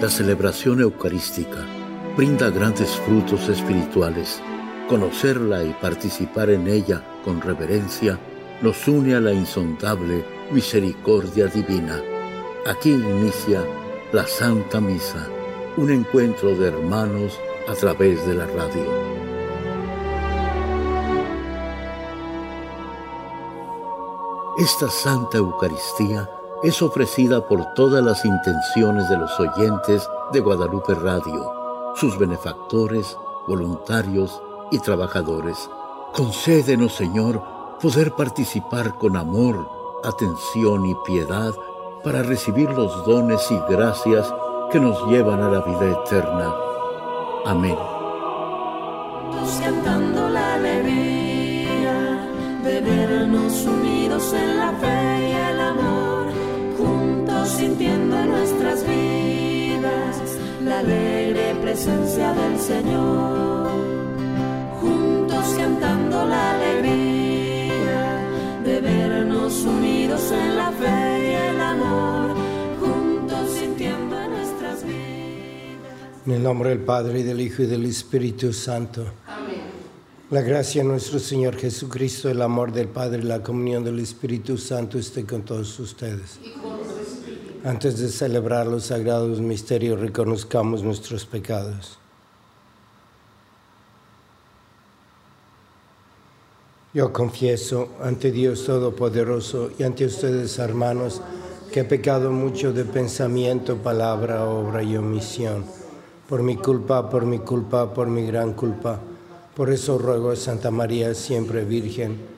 La celebración eucarística brinda grandes frutos espirituales. Conocerla y participar en ella con reverencia nos une a la insondable misericordia divina. Aquí inicia la Santa Misa, un encuentro de hermanos a través de la radio. Esta Santa Eucaristía es ofrecida por todas las intenciones de los oyentes de Guadalupe Radio, sus benefactores, voluntarios y trabajadores. Concédenos, Señor, poder participar con amor, atención y piedad para recibir los dones y gracias que nos llevan a la vida eterna. Amén. La alegre presencia del Señor, juntos cantando la alegría de vernos unidos en la fe y el amor, juntos sintiendo en nuestras vidas. En el nombre del Padre, y del Hijo y del Espíritu Santo. Amén. La gracia de nuestro Señor Jesucristo, el amor del Padre y la comunión del Espíritu Santo esté con todos ustedes. Antes de celebrar los sagrados misterios, reconozcamos nuestros pecados. Yo confieso ante Dios Todopoderoso y ante ustedes, hermanos, que he pecado mucho de pensamiento, palabra, obra y omisión. Por mi culpa, por mi culpa, por mi gran culpa. Por eso ruego a Santa María, siempre Virgen,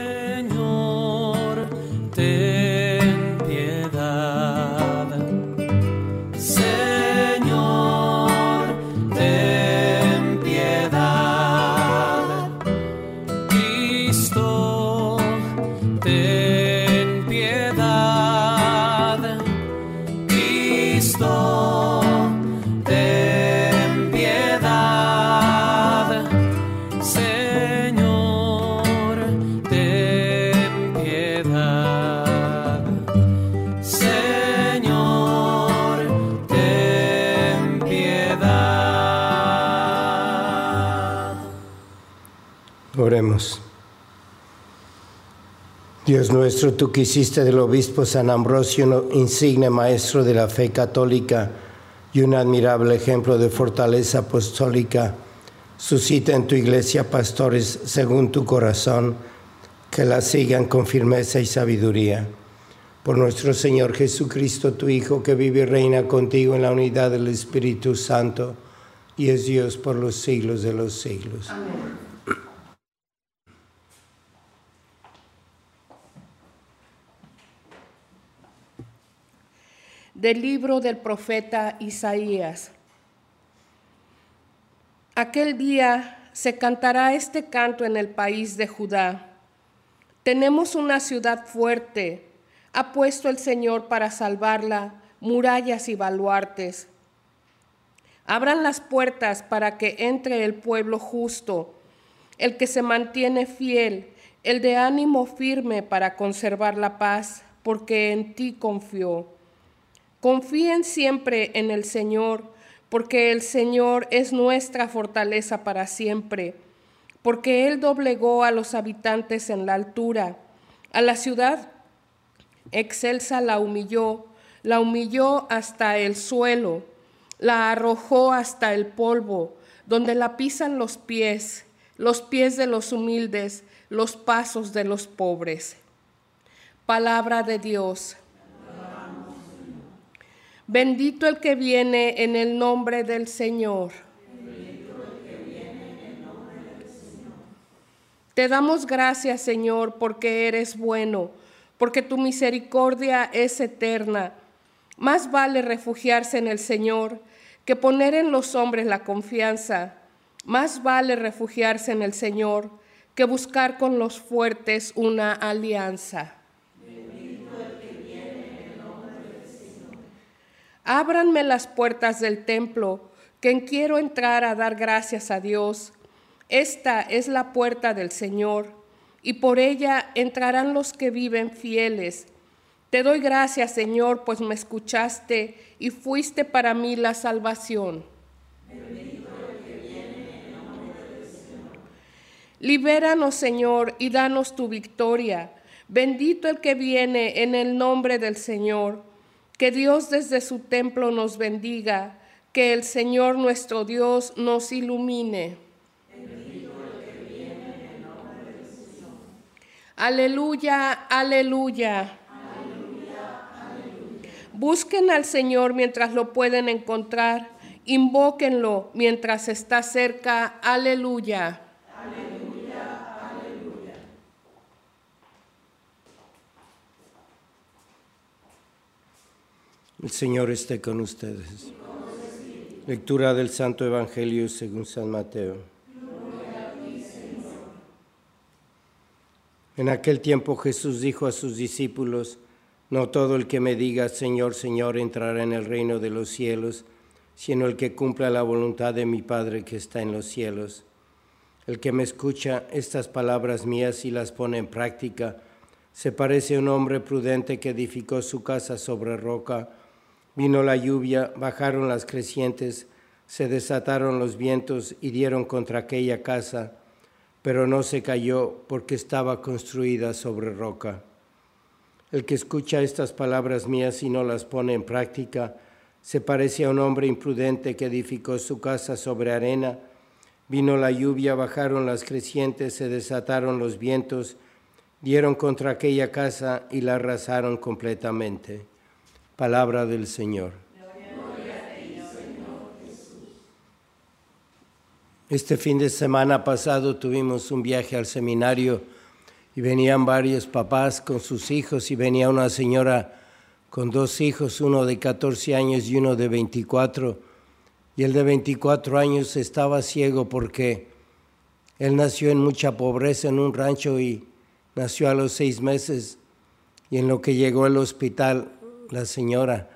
Nuestro, tú que hiciste del obispo San Ambrosio insigne maestro de la fe católica y un admirable ejemplo de fortaleza apostólica, suscita en tu iglesia pastores según tu corazón, que la sigan con firmeza y sabiduría. Por nuestro Señor Jesucristo, tu Hijo, que vive y reina contigo en la unidad del Espíritu Santo, y es Dios por los siglos de los siglos. Del libro del profeta Isaías. Aquel día se cantará este canto en el país de Judá. Tenemos una ciudad fuerte, ha puesto el Señor para salvarla murallas y baluartes. Abran las puertas para que entre el pueblo justo, el que se mantiene fiel, el de ánimo firme para conservar la paz, porque en ti confió. Confíen siempre en el Señor, porque el Señor es nuestra fortaleza para siempre, porque Él doblegó a los habitantes en la altura, a la ciudad excelsa la humilló, la humilló hasta el suelo, la arrojó hasta el polvo, donde la pisan los pies, los pies de los humildes, los pasos de los pobres. Palabra de Dios. Bendito el que viene en el nombre del Señor. Te damos gracias, Señor, porque eres bueno, porque tu misericordia es eterna. Más vale refugiarse en el Señor que poner en los hombres la confianza. Más vale refugiarse en el Señor que buscar con los fuertes una alianza. Ábranme las puertas del templo, que quiero entrar a dar gracias a Dios. Esta es la puerta del Señor, y por ella entrarán los que viven fieles. Te doy gracias, Señor, pues me escuchaste y fuiste para mí la salvación. Libéranos, Señor, y danos tu victoria. Bendito el que viene en el nombre del Señor. Que Dios desde su templo nos bendiga. Que el Señor nuestro Dios nos ilumine. Aleluya, aleluya. Busquen al Señor mientras lo pueden encontrar. Invóquenlo mientras está cerca. Aleluya. El Señor esté con ustedes. Lectura del Santo Evangelio según San Mateo. En aquel tiempo Jesús dijo a sus discípulos, no todo el que me diga Señor, Señor entrará en el reino de los cielos, sino el que cumpla la voluntad de mi Padre que está en los cielos. El que me escucha estas palabras mías y las pone en práctica, se parece a un hombre prudente que edificó su casa sobre roca. Vino la lluvia, bajaron las crecientes, se desataron los vientos y dieron contra aquella casa, pero no se cayó porque estaba construida sobre roca. El que escucha estas palabras mías y no las pone en práctica, se parece a un hombre imprudente que edificó su casa sobre arena. Vino la lluvia, bajaron las crecientes, se desataron los vientos, dieron contra aquella casa y la arrasaron completamente. Palabra del Señor. Este fin de semana pasado tuvimos un viaje al seminario y venían varios papás con sus hijos y venía una señora con dos hijos, uno de 14 años y uno de 24. Y el de 24 años estaba ciego porque él nació en mucha pobreza en un rancho y nació a los seis meses. Y en lo que llegó al hospital, la señora,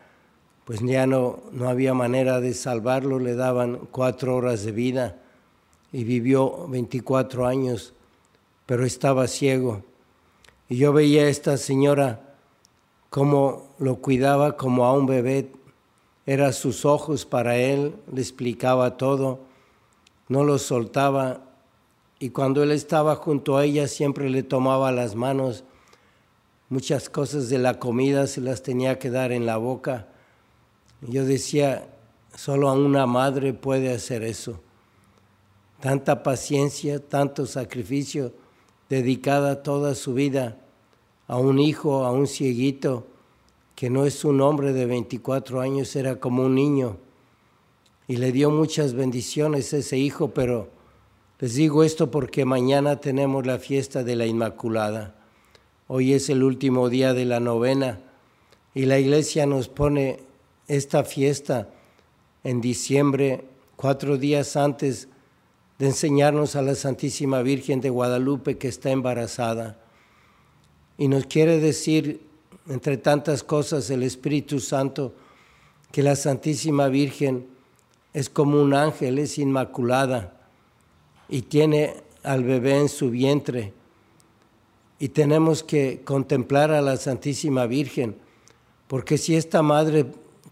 pues ya no, no había manera de salvarlo, le daban cuatro horas de vida y vivió 24 años, pero estaba ciego. Y yo veía a esta señora cómo lo cuidaba como a un bebé, era sus ojos para él, le explicaba todo, no lo soltaba y cuando él estaba junto a ella siempre le tomaba las manos, muchas cosas de la comida se las tenía que dar en la boca. Yo decía, solo a una madre puede hacer eso tanta paciencia, tanto sacrificio, dedicada toda su vida a un hijo, a un cieguito, que no es un hombre de 24 años, era como un niño. Y le dio muchas bendiciones a ese hijo, pero les digo esto porque mañana tenemos la fiesta de la Inmaculada. Hoy es el último día de la novena y la iglesia nos pone esta fiesta en diciembre, cuatro días antes de enseñarnos a la Santísima Virgen de Guadalupe que está embarazada. Y nos quiere decir, entre tantas cosas, el Espíritu Santo, que la Santísima Virgen es como un ángel, es inmaculada y tiene al bebé en su vientre. Y tenemos que contemplar a la Santísima Virgen, porque si esta madre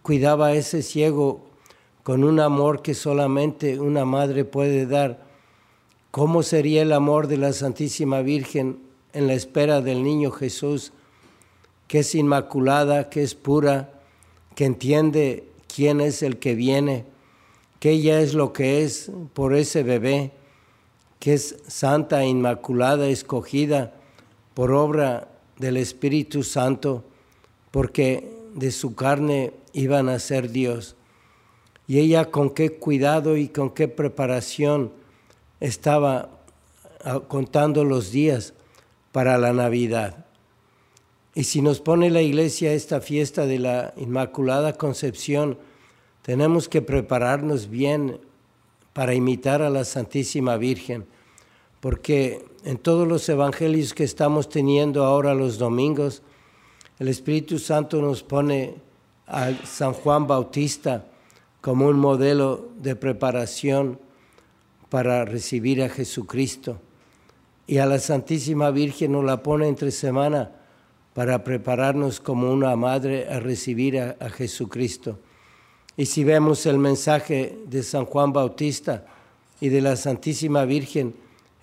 cuidaba a ese ciego con un amor que solamente una madre puede dar. ¿Cómo sería el amor de la Santísima Virgen en la espera del niño Jesús, que es inmaculada, que es pura, que entiende quién es el que viene, que ella es lo que es por ese bebé, que es santa, inmaculada, escogida por obra del Espíritu Santo, porque de su carne iban a ser Dios y ella con qué cuidado y con qué preparación estaba ah, contando los días para la Navidad. Y si nos pone la iglesia esta fiesta de la Inmaculada Concepción, tenemos que prepararnos bien para imitar a la Santísima Virgen, porque en todos los evangelios que estamos teniendo ahora los domingos, el Espíritu Santo nos pone a San Juan Bautista como un modelo de preparación para recibir a Jesucristo. Y a la Santísima Virgen nos la pone entre semana para prepararnos como una madre a recibir a, Jesucristo. Y si vemos el mensaje de San Juan Bautista y de la Santísima Virgen,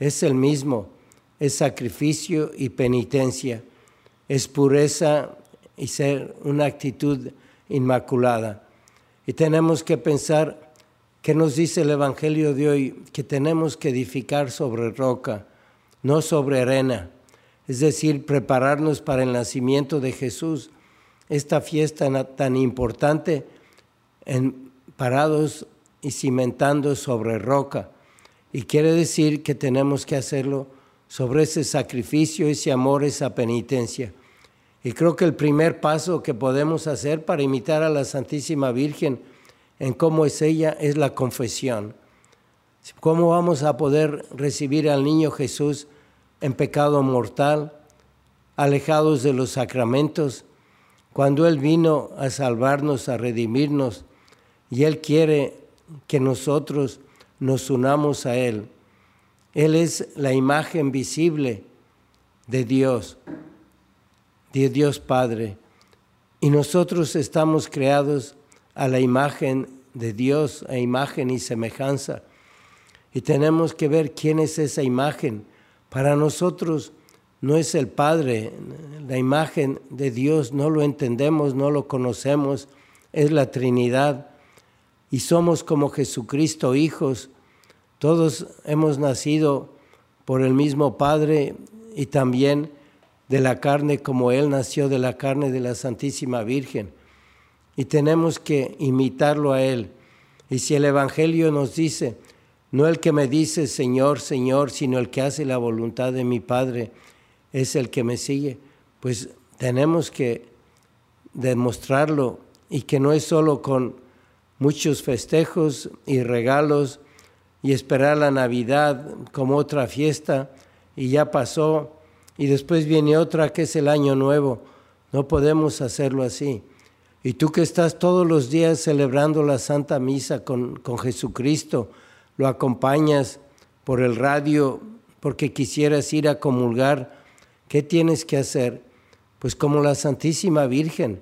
es el mismo, es sacrificio y penitencia, es pureza y ser una actitud inmaculada. Y tenemos que pensar qué nos dice el Evangelio de hoy, que tenemos que edificar sobre roca, no sobre arena, es decir, prepararnos para el nacimiento de Jesús, esta fiesta tan importante, en, parados y cimentando sobre roca. Y quiere decir que tenemos que hacerlo sobre ese sacrificio, ese amor, esa penitencia. Y creo que el primer paso que podemos hacer para imitar a la Santísima Virgen en cómo es ella es la confesión. ¿Cómo vamos a poder recibir al niño Jesús en pecado mortal, alejados de los sacramentos, cuando Él vino a salvarnos, a redimirnos, y Él quiere que nosotros nos unamos a Él? Él es la imagen visible de Dios de Dios Padre. Y nosotros estamos creados a la imagen de Dios, a imagen y semejanza. Y tenemos que ver quién es esa imagen. Para nosotros no es el Padre, la imagen de Dios, no lo entendemos, no lo conocemos, es la Trinidad. Y somos como Jesucristo, hijos. Todos hemos nacido por el mismo Padre y también de la carne como Él nació de la carne de la Santísima Virgen. Y tenemos que imitarlo a Él. Y si el Evangelio nos dice, no el que me dice Señor, Señor, sino el que hace la voluntad de mi Padre, es el que me sigue, pues tenemos que demostrarlo y que no es solo con muchos festejos y regalos y esperar la Navidad como otra fiesta y ya pasó y después viene otra que es el año nuevo. No podemos hacerlo así. Y tú que estás todos los días celebrando la Santa Misa con, con Jesucristo, lo acompañas por el radio porque quisieras ir a comulgar, ¿qué tienes que hacer? Pues como la Santísima Virgen,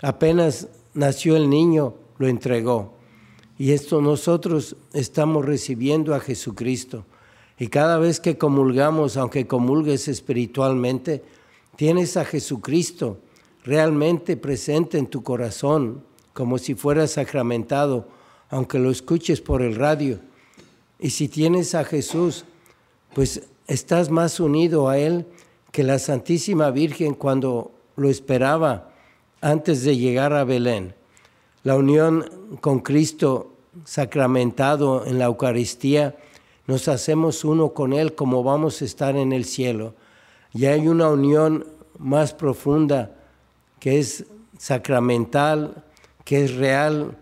apenas nació el niño, lo entregó. Y esto nosotros estamos recibiendo a Jesucristo. Y cada vez que comulgamos, aunque comulgues espiritualmente, tienes a Jesucristo realmente presente en tu corazón, como si fuera sacramentado, aunque lo escuches por el radio. Y si tienes a Jesús, pues estás más unido a Él que la Santísima Virgen cuando lo esperaba antes de llegar a Belén. La unión con Cristo sacramentado en la Eucaristía nos hacemos uno con Él como vamos a estar en el cielo. Y hay una unión más profunda que es sacramental, que es real,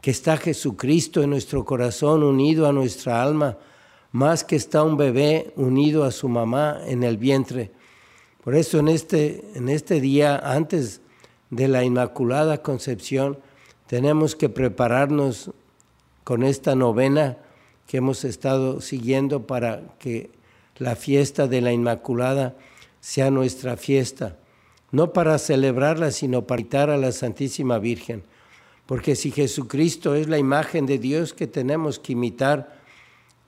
que está Jesucristo en nuestro corazón unido a nuestra alma, más que está un bebé unido a su mamá en el vientre. Por eso en este, en este día, antes de la Inmaculada Concepción, tenemos que prepararnos con esta novena que hemos estado siguiendo para que la fiesta de la Inmaculada sea nuestra fiesta, no para celebrarla, sino para imitar a la Santísima Virgen. Porque si Jesucristo es la imagen de Dios que tenemos que imitar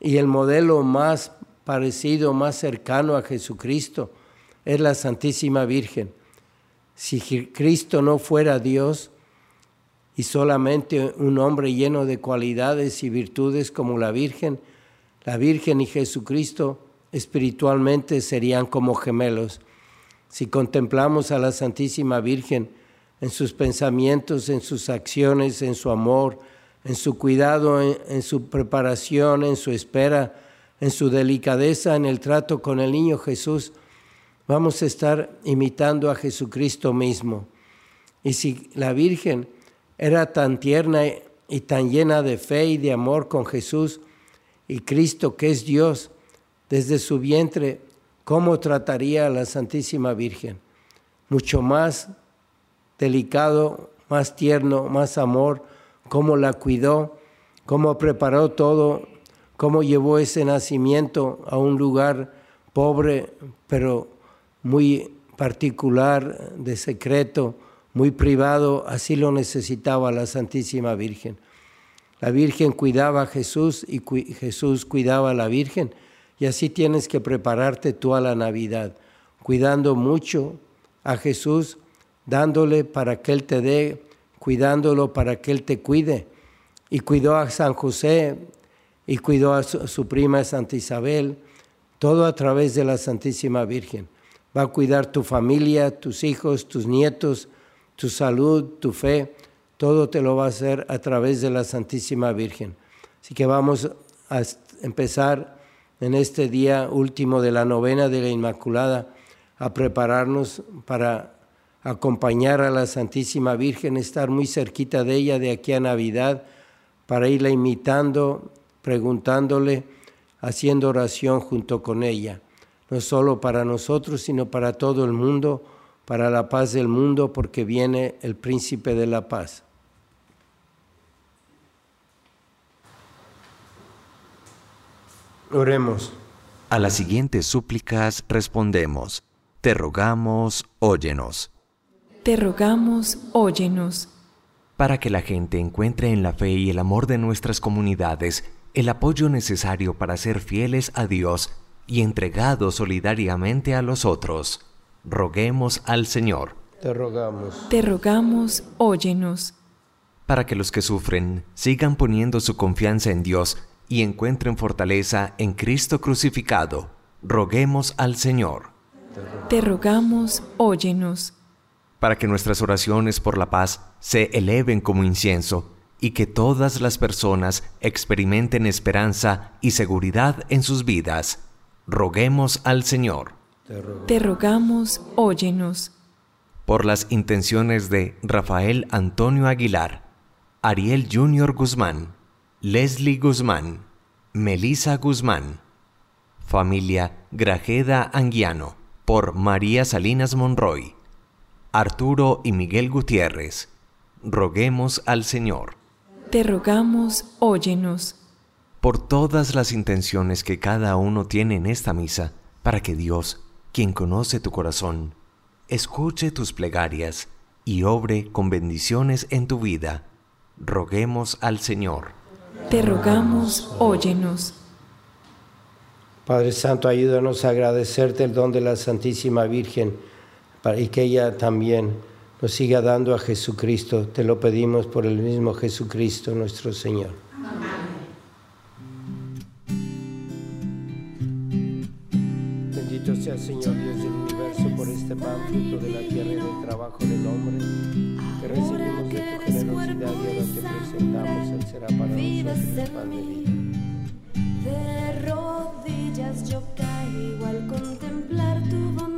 y el modelo más parecido, más cercano a Jesucristo, es la Santísima Virgen. Si Cristo no fuera Dios, y solamente un hombre lleno de cualidades y virtudes como la Virgen, la Virgen y Jesucristo espiritualmente serían como gemelos. Si contemplamos a la Santísima Virgen en sus pensamientos, en sus acciones, en su amor, en su cuidado, en, su preparación, en su espera, en su delicadeza, en el trato con el niño Jesús, vamos a estar imitando a Jesucristo mismo. Y si la Virgen era tan tierna y tan llena de fe y de amor con Jesús y Cristo, que es Dios, desde su vientre, ¿cómo trataría a la Santísima Virgen? Mucho más delicado, más tierno, más amor, cómo la cuidó, cómo preparó todo, cómo llevó ese nacimiento a un lugar pobre, pero muy particular, de secreto, muy privado, así lo necesitaba la Santísima Virgen. La Virgen cuidaba a Jesús y Jesús cuidaba a la Virgen. Y así tienes que prepararte tú a la Navidad, cuidando mucho a Jesús, dándole para que Él te dé, cuidándolo para que Él te cuide. Y cuidó a San José y cuidó a su, prima Santa Isabel, todo a través de la Santísima Virgen. Va a cuidar tu familia, tus hijos, tus nietos, tu salud, tu fe, todo te lo va a hacer a través de la Santísima Virgen. Así que vamos a empezar en este día último de la novena de la Inmaculada a prepararnos para acompañar a la Santísima Virgen, estar muy cerquita de ella de aquí a Navidad, para irla imitando, preguntándole, haciendo oración junto con ella, no solo para nosotros, sino para todo el mundo, para la paz del mundo, porque viene el príncipe de la paz. Oremos. A las siguientes súplicas respondemos, te rogamos, óyenos. Te rogamos, óyenos. Para que la gente encuentre en la fe y el amor de nuestras comunidades el apoyo necesario para ser fieles a Dios y entregados solidariamente a los otros, roguemos al Señor. Te rogamos. Te rogamos, óyenos. Para que los que sufren sigan poniendo su confianza en Dios y encuentren fortaleza en Cristo crucificado, roguemos al Señor. Te rogamos, óyenos. Para que nuestras oraciones por la paz se eleven como incienso y que todas las personas experimenten esperanza y seguridad en sus vidas, roguemos al Señor. Te rogamos, óyenos. Por las intenciones de Rafael Antonio Aguilar, Ariel Junior Guzmán, Leslie Guzmán, Melisa Guzmán, familia Grajeda Anguiano, por María Salinas Monroy, Arturo y Miguel Gutiérrez, roguemos al Señor. Te rogamos, óyenos. Por todas las intenciones que cada uno tiene en esta misa, para que Dios, quien conoce tu corazón, escuche tus plegarias y obre con bendiciones en tu vida, roguemos al Señor. Te rogamos, óyenos. Padre Santo, ayúdanos a agradecerte el don de la Santísima Virgen para, y que ella también nos siga dando a Jesucristo. Te lo pedimos por el mismo Jesucristo nuestro Señor. Bendito el Señor Dios del universo por este pan, fruto de la tierra y del trabajo del hombre, que recibimos de tu generosidad y ahora te presentamos, Él será para nosotros el pan de vida. De rodillas yo caigo al contemplar tu bondad.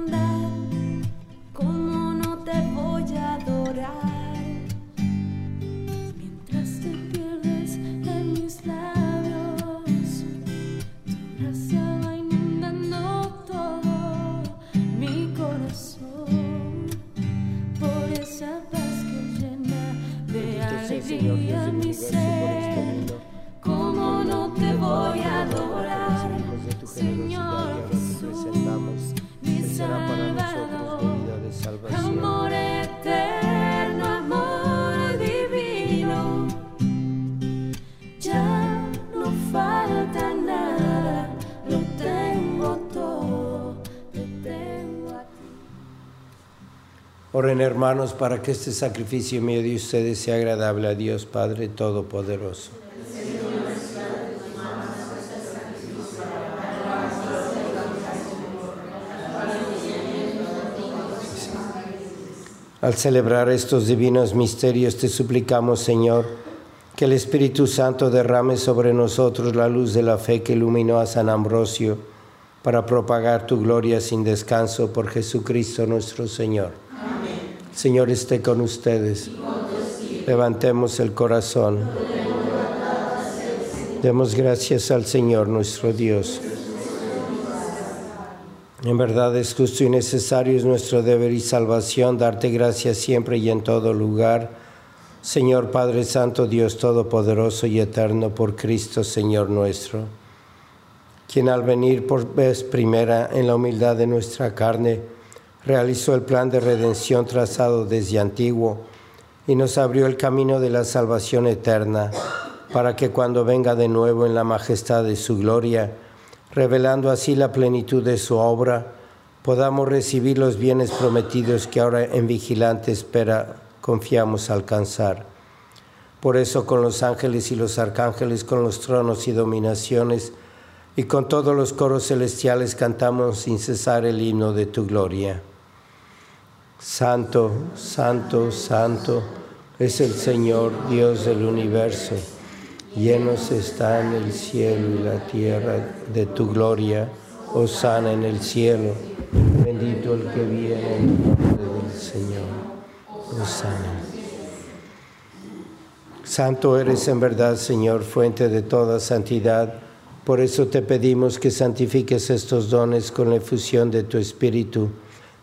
Oren hermanos para que este sacrificio mío de ustedes sea agradable a Dios Padre Todopoderoso. Al celebrar estos divinos misterios te suplicamos, Señor, que el Espíritu Santo derrame sobre nosotros la luz de la fe que iluminó a San Ambrosio para propagar tu gloria sin descanso por Jesucristo nuestro Señor. Señor esté con ustedes. Levantemos el corazón. Demos gracias al Señor nuestro Dios. En verdad es justo y necesario, es nuestro deber y salvación darte gracias siempre y en todo lugar, Señor Padre Santo, Dios Todopoderoso y Eterno, por Cristo, Señor nuestro, quien al venir por vez primera en la humildad de nuestra carne, realizó el plan de redención trazado desde antiguo y nos abrió el camino de la salvación eterna, para que cuando venga de nuevo en la majestad de su gloria, revelando así la plenitud de su obra, podamos recibir los bienes prometidos que ahora en vigilante espera confiamos alcanzar. Por eso con los ángeles y los arcángeles, con los tronos y dominaciones, y con todos los coros celestiales cantamos sin cesar el himno de tu gloria. Santo, santo, santo es el Señor Dios del universo. Llenos están el cielo y la tierra de tu gloria. Osana en el cielo. Bendito el que viene en nombre del Señor. Santo eres en verdad, Señor, fuente de toda santidad. Por eso te pedimos que santifiques estos dones con la efusión de tu Espíritu,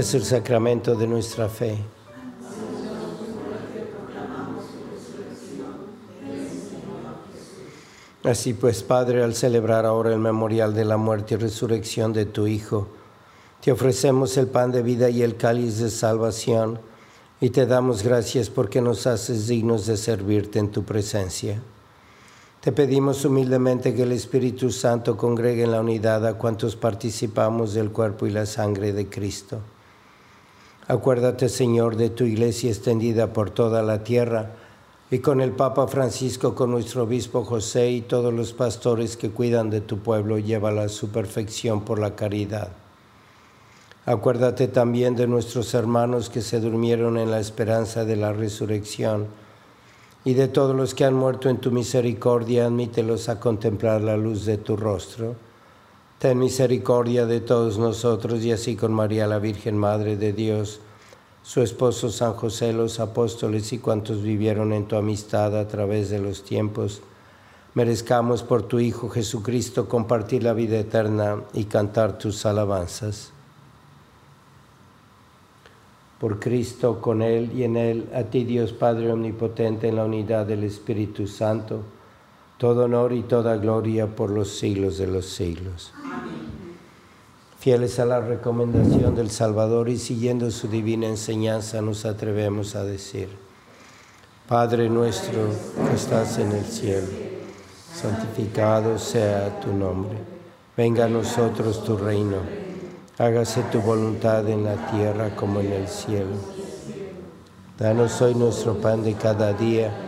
Es el sacramento de nuestra fe. Así pues, Padre, al celebrar ahora el memorial de la muerte y resurrección de tu Hijo, te ofrecemos el pan de vida y el cáliz de salvación y te damos gracias porque nos haces dignos de servirte en tu presencia. Te pedimos humildemente que el Espíritu Santo congregue en la unidad a cuantos participamos del cuerpo y la sangre de Cristo. Acuérdate, Señor, de tu iglesia extendida por toda la tierra y con el Papa Francisco, con nuestro obispo José y todos los pastores que cuidan de tu pueblo, llévala a su perfección por la caridad. Acuérdate también de nuestros hermanos que se durmieron en la esperanza de la resurrección y de todos los que han muerto en tu misericordia, admítelos a contemplar la luz de tu rostro. Ten misericordia de todos nosotros y así con María la Virgen Madre de Dios, su esposo San José, los apóstoles y cuantos vivieron en tu amistad a través de los tiempos, merezcamos por tu Hijo Jesucristo compartir la vida eterna y cantar tus alabanzas. Por Cristo, con Él y en Él, a ti Dios Padre Omnipotente, en la unidad del Espíritu Santo, todo honor y toda gloria por los siglos de los siglos. Fieles a la recomendación del Salvador y siguiendo su divina enseñanza, nos atrevemos a decir, Padre nuestro que estás en el cielo, santificado sea tu nombre, venga a nosotros tu reino, hágase tu voluntad en la tierra como en el cielo. Danos hoy nuestro pan de cada día,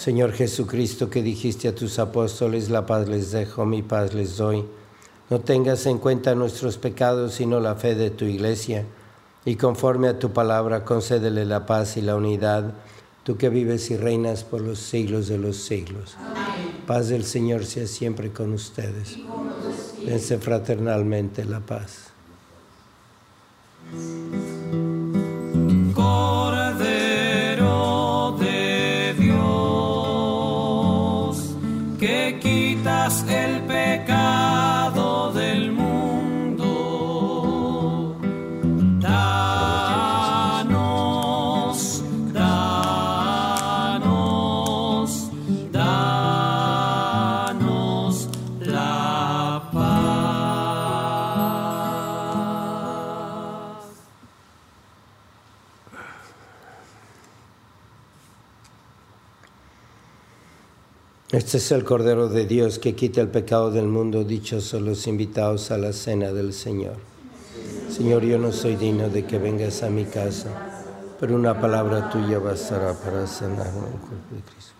Señor Jesucristo, que dijiste a tus apóstoles, la paz les dejo, mi paz les doy. No tengas en cuenta nuestros pecados, sino la fe de tu iglesia, y conforme a tu palabra, concédele la paz y la unidad tú que vives y reinas por los siglos de los siglos. Paz del Señor sea siempre con ustedes. Dense fraternalmente la paz. Quitas Este es el Cordero de Dios que quita el pecado del mundo, dichosos los invitados a la cena del Señor. Señor, yo no soy digno de que vengas a mi casa, pero una palabra tuya bastará para sanarme el cuerpo de Cristo.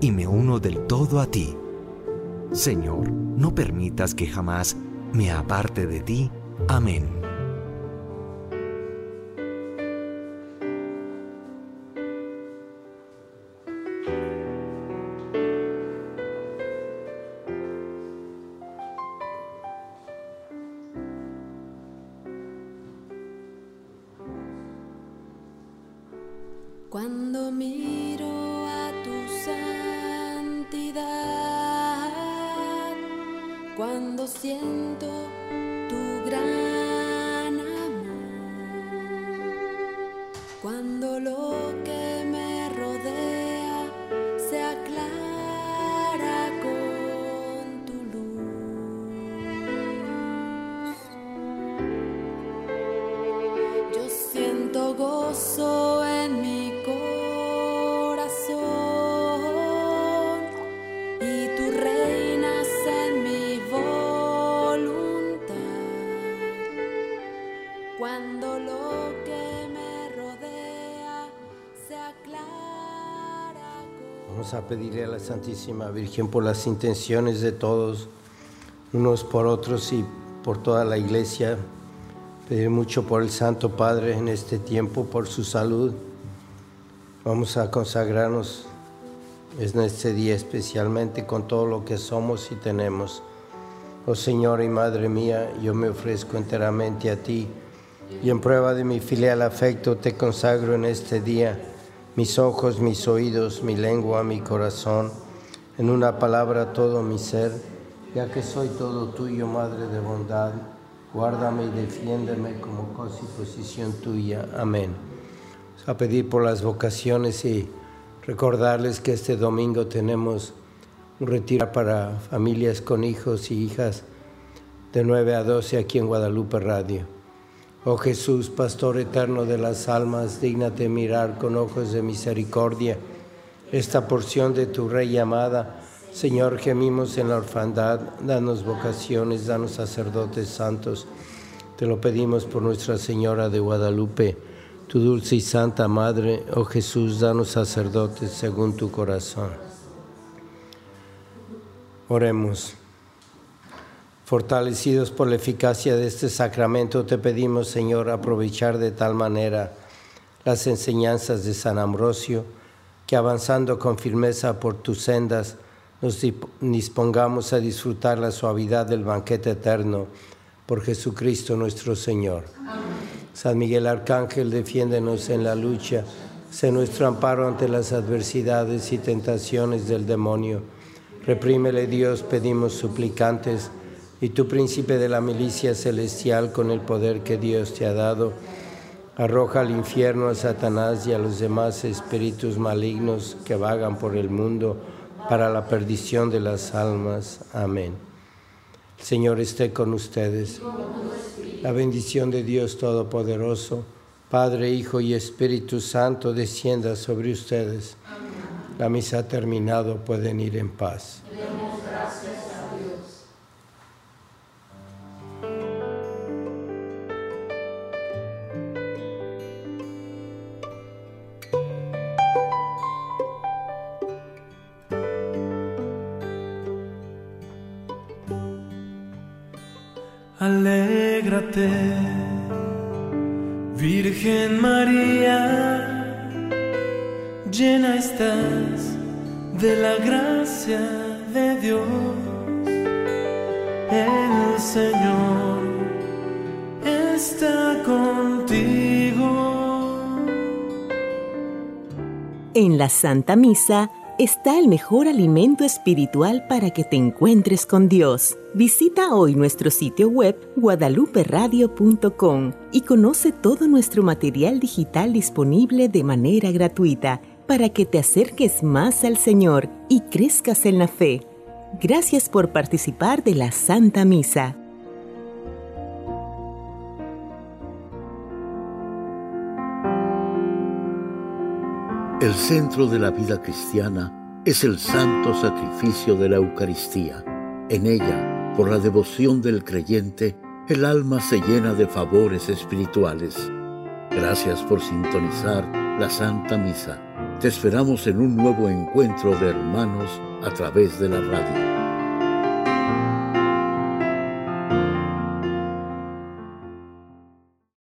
y me uno del todo a ti. Señor, no permitas que jamás me aparte de ti. Amén. Cuando lo que me rodea se aclara Vamos a pedirle a la Santísima Virgen por las intenciones de todos, unos por otros y por toda la iglesia. Pedir mucho por el Santo Padre en este tiempo, por su salud. Vamos a consagrarnos en este día especialmente con todo lo que somos y tenemos. Oh Señor y Madre mía, yo me ofrezco enteramente a ti y en prueba de mi filial afecto te consagro en este día mis ojos, mis oídos, mi lengua, mi corazón, en una palabra todo mi ser, ya que soy todo tuyo, Madre de bondad, guárdame y defiéndeme como cosa y posición tuya. Amén. A pedir por las vocaciones y recordarles que este domingo tenemos un retiro para familias con hijos y hijas de 9 a 12 aquí en Guadalupe Radio. Oh Jesús, Pastor eterno de las almas, dígnate mirar con ojos de misericordia esta porción de tu Rey amada. Señor, gemimos en la orfandad, danos vocaciones, danos sacerdotes santos. Te lo pedimos por Nuestra Señora de Guadalupe, tu dulce y santa Madre. Oh Jesús, danos sacerdotes según tu corazón. Oremos. Fortalecidos por la eficacia de este sacramento, te pedimos, Señor, aprovechar de tal manera las enseñanzas de San Ambrosio que avanzando con firmeza por tus sendas, nos dispongamos a disfrutar la suavidad del banquete eterno por Jesucristo nuestro Señor. San Miguel Arcángel, defiéndenos en la lucha, sé nuestro amparo ante las adversidades y tentaciones del demonio. Reprímele Dios, pedimos suplicantes, y tu príncipe de la milicia celestial, con el poder que Dios te ha dado, arroja al infierno a Satanás y a los demás espíritus malignos que vagan por el mundo para la perdición de las almas. Amén. El Señor esté con ustedes. La bendición de Dios Todopoderoso, Padre, Hijo y Espíritu Santo, descienda sobre ustedes. La misa ha terminado, pueden ir en paz. En la Santa Misa, está el mejor alimento espiritual para que te encuentres con Dios. Visita hoy nuestro sitio web guadaluperadio.com y conoce todo nuestro material digital disponible de manera gratuita para que te acerques más al Señor y crezcas en la fe. Gracias por participar de la Santa Misa. El centro de la vida cristiana es el santo sacrificio de la Eucaristía. En ella, por la devoción del creyente, el alma se llena de favores espirituales. Gracias por sintonizar la Santa Misa. Te esperamos en un nuevo encuentro de hermanos a través de la radio.